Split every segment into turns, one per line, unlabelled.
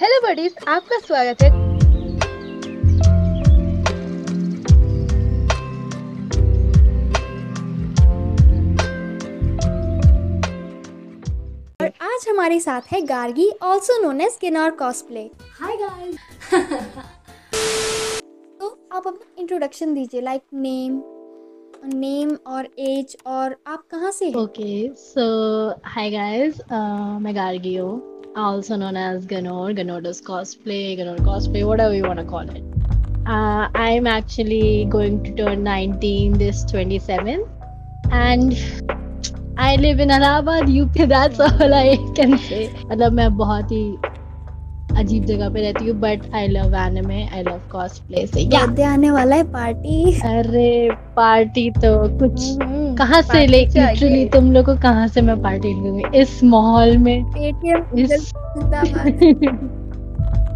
Hello buddies आपका स्वागत है।
और आज हमारे साथ है Gargi also known as Kinnaur cosplay hi guys तो आप अपना इंट्रोडक्शन दीजिए लाइक नेम नेम और एज और आप कहाँ से हैं?
Okay, so hi guys, uh, मैं गार्गी हूँ, also known as Ganor, Ganor does cosplay, Ganor cosplay, whatever you want to call it. Uh, I'm actually going to turn 19 this 27th, and I live in Allahabad, UP. That's all I can say. मतलब मैं बहुत ही अजीब जगह पे रहती हूँ, but I love anime, I love cosplay. So yeah.
आने वाला है पार्टी
अरे पार्टी तो कुछ
हम्म,
कहाँ से
पार्टी
ले लिटरली तुम लोग को कहाँ से मैं पार्टी लूँगी? इस माहौल में।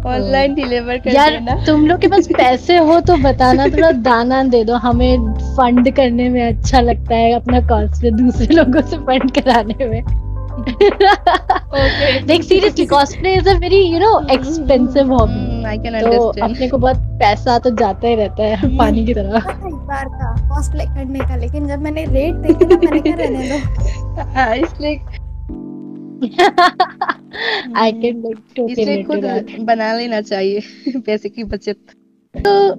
ऑनलाइन डिलीवर कर
यार
देना।
तुम लोग के पास पैसे हो तो बताना थोड़ा दाना दे दो। हमें फंड करने में अच्छा लगता है अपना कॉस्प्ले दूसरे लोगों से फंड कराने में। Like seriously cosplay is a very you know expensive hobby
I can
तो
अंडरस्टैंड
अपने को बहुत पैसा तो जाता ही रहता है पानी की तरह।
एक बार था कॉस्प्ले करने का लेकिन जब मैंने रेट देखे ना मैंने कहा रहने दो।
हाँ इसलिए
आई कैन लाइक
इसलिए खुद बना लेना चाहिए पैसे की बचत। तो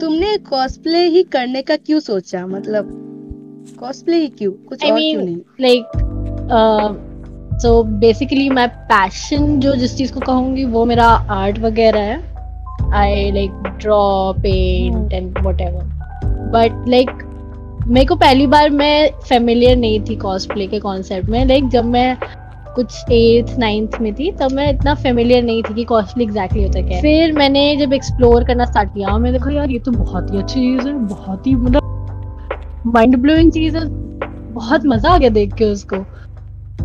तुमने कॉस्प्ले ही करने का क्यों सोचा? मतलब कॉस्प्ले ही क्यों? कुछ
I
और
mean,
क्यों नहीं?
like सो बेसिकली मैं पैशन जो जिस चीज़ को कहूँगी वो मेरा आर्ट वगैरह है। I like draw paint and whatever but like मेरे को पहली बार मैं फेमिलियर नहीं थी कॉस्प्ले के कॉन्सेप्ट में। लाइक जब मैं कुछ एट्थ नाइन्थ में थी तब मैं इतना फेमिलियर नहीं थी कि कॉस्टली एग्जैक्टली होता क्या है। फिर मैंने जब एक्सप्लोर करना स्टार्ट किया मैंने देखा यार ये तो बहुत ही अच्छी चीज़ है बहुत ही मतलब माइंड ब्लोइंग चीज़ है। बहुत मज़ा आ गया देख के उसको।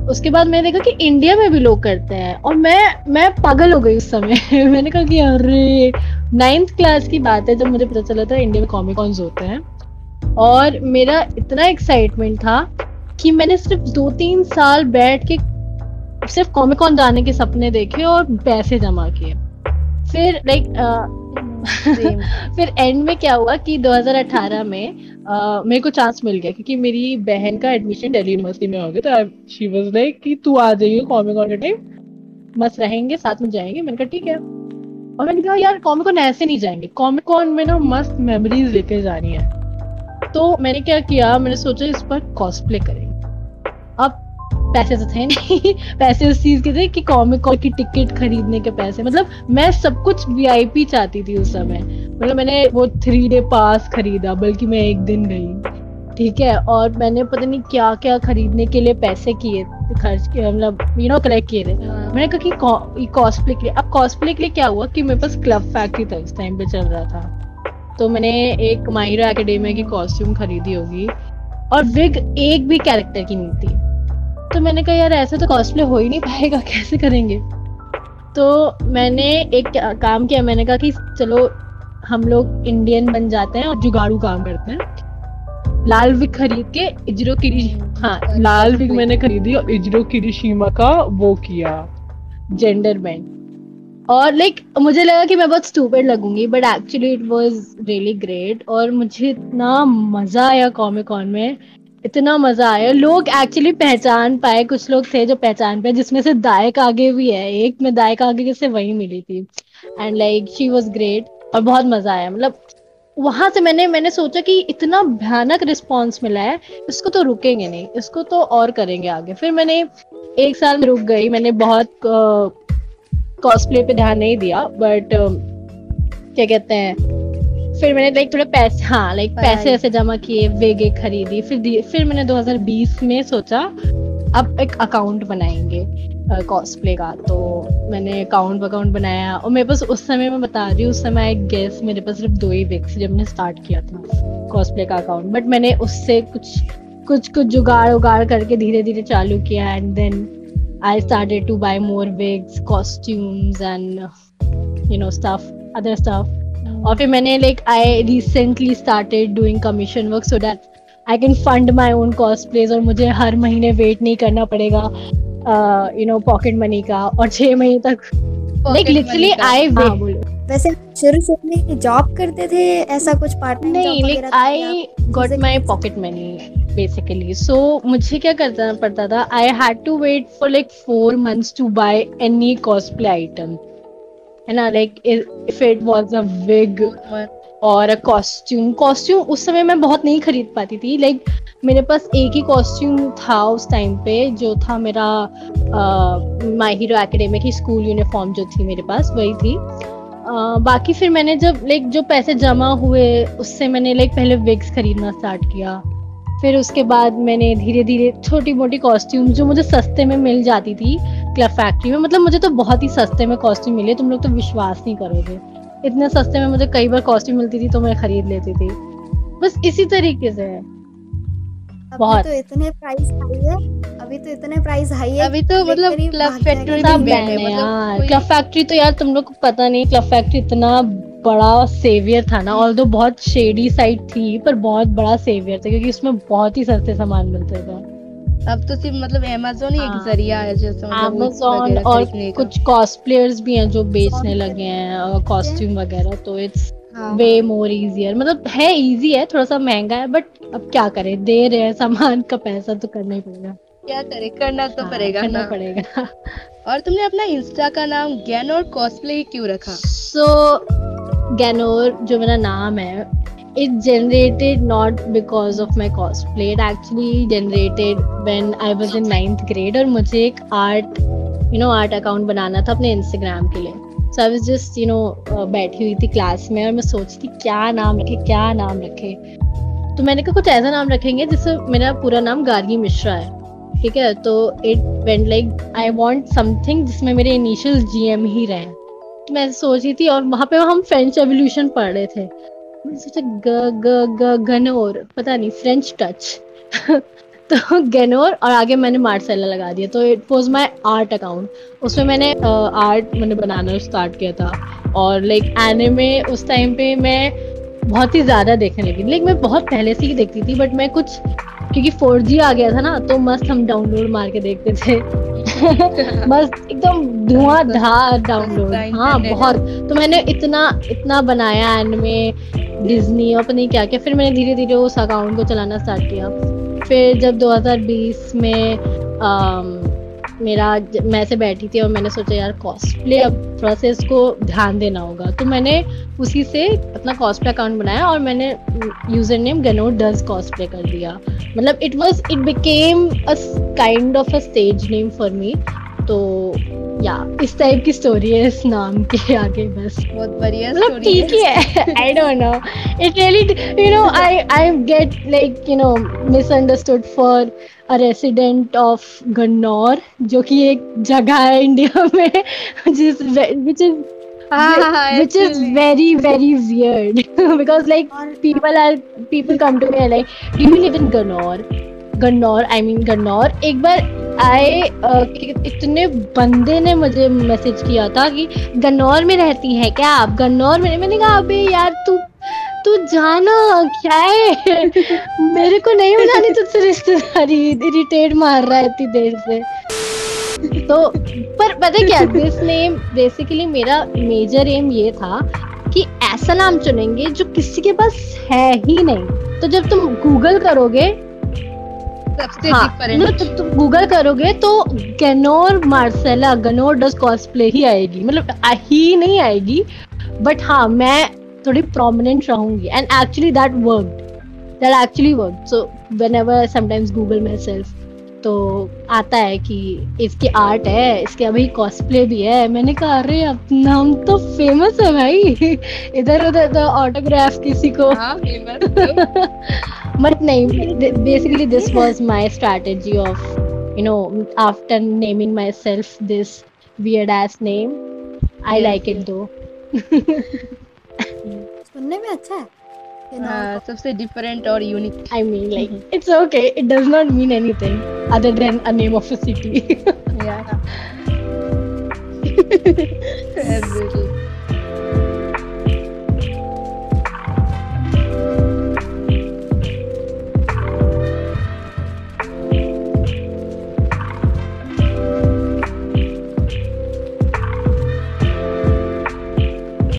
उसके बाद मैंने देखा कि इंडिया में भी लोग करते हैं। और मैं मैं पागल हो गई उस समय। मैंने कहा कि अरे नाइन्थ क्लास की बात है, जब मुझे पता चला था इंडिया में कॉमिक कॉन्स होते हैं। और मेरा इतना एक्साइटमेंट था कि मैंने सिर्फ़ दो तीन साल बैठ के सिर्फ़ कॉमिक कॉन जाने के सपने देखे और पैसे जमा किए। फिर लाइक. फिर एंड में क्या हुआ कि 2018 में अ, मेरे को चांस मिल गया क्योंकि मेरी बहन का एडमिशन दिल्ली यूनिवर्सिटी में हो गया। तो शी वाज लाइक कि तू आ जाइए कॉमिक के टाइम मस्त रहेंगे साथ में जाएँगे। मैंने कहा ठीक है। और मैंने कहा यार कॉमिक कॉन ऐसे नहीं जाएँगे। कॉमिक कॉन में ना मस्त मेमोरीज लेके जानी है। तो मैंने क्या किया मैंने सोचा इस पर कॉस्प्ले करेंगे। अब पैसे तो थे नहीं। पैसे उस चीज़ के थे कि कॉमिक कॉल की टिकट खरीदने के पैसे। मतलब मैं सब कुछ वीआईपी चाहती थी उस समय। मतलब मैंने वो थ्री डे पास खरीदा बल्कि मैं एक दिन गई। ठीक है? और मैंने पता नहीं क्या क्या खरीदने के लिए पैसे किए खर्च किए मतलब यू नो कलेक्ट किए थे। मैंने कहा कि कॉस्प्ले के लिए। अब कॉस्प्ले के लिए क्या हुआ कि मेरे पास क्लब फैक्ट्री था उस टाइम पे चल रहा था। तो मैंने एक माहिरा एकेडमिया की कॉस्ट्यूम खरीदी होगी। और विग एक भी कैरेक्टर की नहीं थी। तो मैंने कहा, यार, ऐसे तो कॉस्प्ले हो ही नहीं पाएगा, कैसे करेंगे? तो मैंने एक काम किया, मैंने कहा कि, चलो, हम लोग इंडियन बन जाते हैं और जुगाड़ू काम करते हैं। लाल विग खरीद के इजरो किरी हाँ लाल विग मैंने खरीदी और इजरो किरीशिमा का वो किया। जेंडर बैंड और लाइक मुझे लगा कि मैं बहुत stupid लगूँगी but actually it was really great और मुझे इतना मज़ा आया कॉमिक कॉन में। इतना मज़ा आया। लोग एक्चुअली पहचान पाए, कुछ लोग थे जो पहचान पाए, जिसमें से दायक आगे भी है। एक में दायक आगे से वही मिली थी। And like she was great और बहुत मज़ा आया। मतलब वहाँ से मैंने मैंने सोचा कि इतना भयानक रिस्पांस मिला है, इसको तो रुकेंगे नहीं, इसको तो और करेंगे आगे। फिर मैंने एक साल रुक गई, मैंने बहुत कॉस्प्ले पे ध्यान नहीं दिया बट क्या कहते हैं फिर मैंने लाइक थोड़े पैसे हाँ लाइक पैसे ऐसे जमा किए वेग खरीदी फिर फिर मैंने 2020 में सोचा अब एक अकाउंट बनाएँगे कॉस्प्ले का। तो मैंने अकाउंट अकाउंट बनाया और मेरे पास उस समय मैं बता रही हूँ उस समय एक गेस मेरे पास सिर्फ़ दो ही विक्स जब मैंने स्टार्ट किया था कॉस्प्ले का अकाउंट बट मैंने उससे कुछ कुछ कुछ जुगाड़ उगाड़ करके धीरे धीरे चालू किया and then I started to buy more wigs costumes and you know stuff other stuff और फिर मैंने like I recently started doing commission work so that I can fund my own cosplays और मुझे हर महीने वेट नहीं करना पड़ेगा you know pocket money का और छह महीने तक। Like
Pocket
literally
money I
बोलो।
वैसे शुरू शुरू में जॉब करते थे ऐसा कुछ पार्ट टाइम
नहीं like
I
got
my
pocket money basically so मुझे क्या करना पड़ता था? I had to wait for like four months to buy any cosplay item है ना like if it was a wig और कॉस्ट्यूम कॉस्ट्यूम उस समय मैं बहुत नहीं खरीद पाती थी। लाइक मेरे पास एक ही कॉस्ट्यूम था उस टाइम पे जो था मेरा माई हीरो एकेडमी की स्कूल यूनिफॉर्म जो थी मेरे पास वही थी। अ, बाकी फिर मैंने जब लाइक जो पैसे जमा हुए उससे मैंने लाइक पहले विग्स खरीदना स्टार्ट किया। फिर उसके बाद मैंने धीरे धीरे छोटी मोटी कॉस्ट्यूम जो मुझे सस्ते में मिल जाती थी क्लब फैक्ट्री में। मतलब मुझे तो बहुत ही सस्ते में कॉस्ट्यूम मिले तुम लोग तो विश्वास नहीं करोगे। इतने सस्ते में मुझे कई बार कॉस्ट्यूम मिलती थी तो मैं खरीद लेती थी। बस इसी तरीके से। है
अभी
बहुत।
तो इतने प्राइस हाई है। अभी तो इतने प्राइस हाई है
अभी तो मतलब क्लब फैक्ट्री है
है
मतलब
यार क्लब फैक्ट्री तो यार तुम लोग को पता नहीं क्लब फैक्ट्री इतना बड़ा सेवियर था ना। और बहुत शेडी साइड थी पर बहुत बड़ा सेवियर था क्योंकि उसमें बहुत ही सस्ते सामान मिलते थे।
अब तो सिर्फ़ मतलब अमेजोन ही एक
हाँ।
ज़रिया है जैसे मतलब वो
और कुछ कॉस्प्लेयर्स भी हैं जो बेचने लगे हैं कॉस्ट्यूम वगैरह तो इट्स वे मोर इजियर मतलब है इजी है थोड़ा सा महँगा है बट अब क्या करें? दे रहे हैं सामान का पैसा तो करना ही पड़ेगा।
क्या करे? करना तो
हाँ,
पड़ेगा
करना
ना।
पड़ेगा।
और तुमने अपना इंस्टा का नाम गैन और कॉस्प्ले क्यों रखा?
सो so, गैनोर जो मेरा नाम है it generated not because of my cosplay. It actually generated when i was in ninth grade और मुझे एक art you know art account बनाना था अपने instagram के लिए। So i was just you know uh, बैठी हुई थी क्लास में और मैं सोचती क्या नाम रखे क्या नाम रखे? तो मैंने कहा कुछ ऐसा नाम रखेंगे जिससे मेरा पूरा नाम गार्गी मिश्रा है। ठीक है? तो it went like I want something जिसमें मेरे इनिशियल जीएम ही रहे। तो मैं सोच रही थी और वहाँ पे हम फ्रेंच एवोल्यूशन पढ़ रहे थे। मैंने सोचा ग ग ग गनोर पता नहीं फ्रेंच टच तो गनोर और आगे मैंने मार्सेला लगा दिया. तो it was my art account उसमें मैंने आर्ट मैंने बनाना स्टार्ट किया था. और लाइक एनिमे उस टाइम पे मैं बहुत ही ज़्यादा देखने लगी. लाइक मैं बहुत पहले से ही देखती थी बट मैं कुछ क्योंकि 4G आ गया था ना तो मस्त हम डाउनलोड मार के देखते थे. बस एकदम धुआंधार डाउनलोड हाँ बहुत. तो मैंने इतना इतना बनाया एनिमे डिज्नी और पता नहीं क्या क्या। फिर मैंने धीरे धीरे उस अकाउंट को चलाना स्टार्ट किया। फिर जब 2020 में अम, मेरा मैं से बैठी थी और मैंने सोचा यार कॉस्प्ले अब थोड़ा सा इसको ध्यान देना होगा। तो मैंने उसी से अपना कॉस्प्ले अकाउंट बनाया और मैंने यूज़र नेम गनो डज कॉस्प्ले कर दिया। मतलब it was it became a kind of a stage name for me तो या इस टाइप की स्टोरी है इस नाम के आगे बस।
बहुत बढ़िया
मतलब ठीक ही। है I don't know it really you know I I get like you know misunderstood for a resident of Gannaur जो कि एक जगह है इंडिया में जिस विच इज़
हाँ,
which is
actually.
very very weird. Because like people are people come to me and like do you live in Gannaur I mean Gannaur एक बार आए इतने बंदे ने मुझे मैसेज किया था कि गन्नौर में रहती है क्या आप? गन्नौर में मैंने कहा अबे यार तू तू जाना क्या है? मेरे को नहीं बनानी तुझसे रिश्तेदारी इरिटेट मार रहा है इतनी देर से। तो पर पता क्या दिस नेम बेसिकली मेरा मेजर एम ये था कि ऐसा नाम चुनेंगे जो किसी के पास है ही नहीं। तो जब तुम गूगल करोगे
सबसे
हाँ
डिफरेंट
मतलब जब तुम गूगल करोगे तो गनोर मार्सेला गनोर डस कॉस्प्ले ही आएगी। मतलब ही नहीं आएगी बट हाँ मैं थोड़ी प्रोमिनेंट रहूँगी। And actually that work that actually work so whenever sometimes Google myself तो आता है कि इसकी आर्ट है इसके अभी कॉस्प्ले भी है। मैंने कहा अरे अब हम तो फ़ेमस है भाई। इधर उधर तो ऑटोग्राफ किसी को। बट नहीं basically this was my strategy of you know after naming myself this weird ass name I like it though
सुनने में अच्छा है।
Uh, सबसे डिफरेंट और unique
I mean like it's okay it does not mean anything other than a name of a city
या absolutely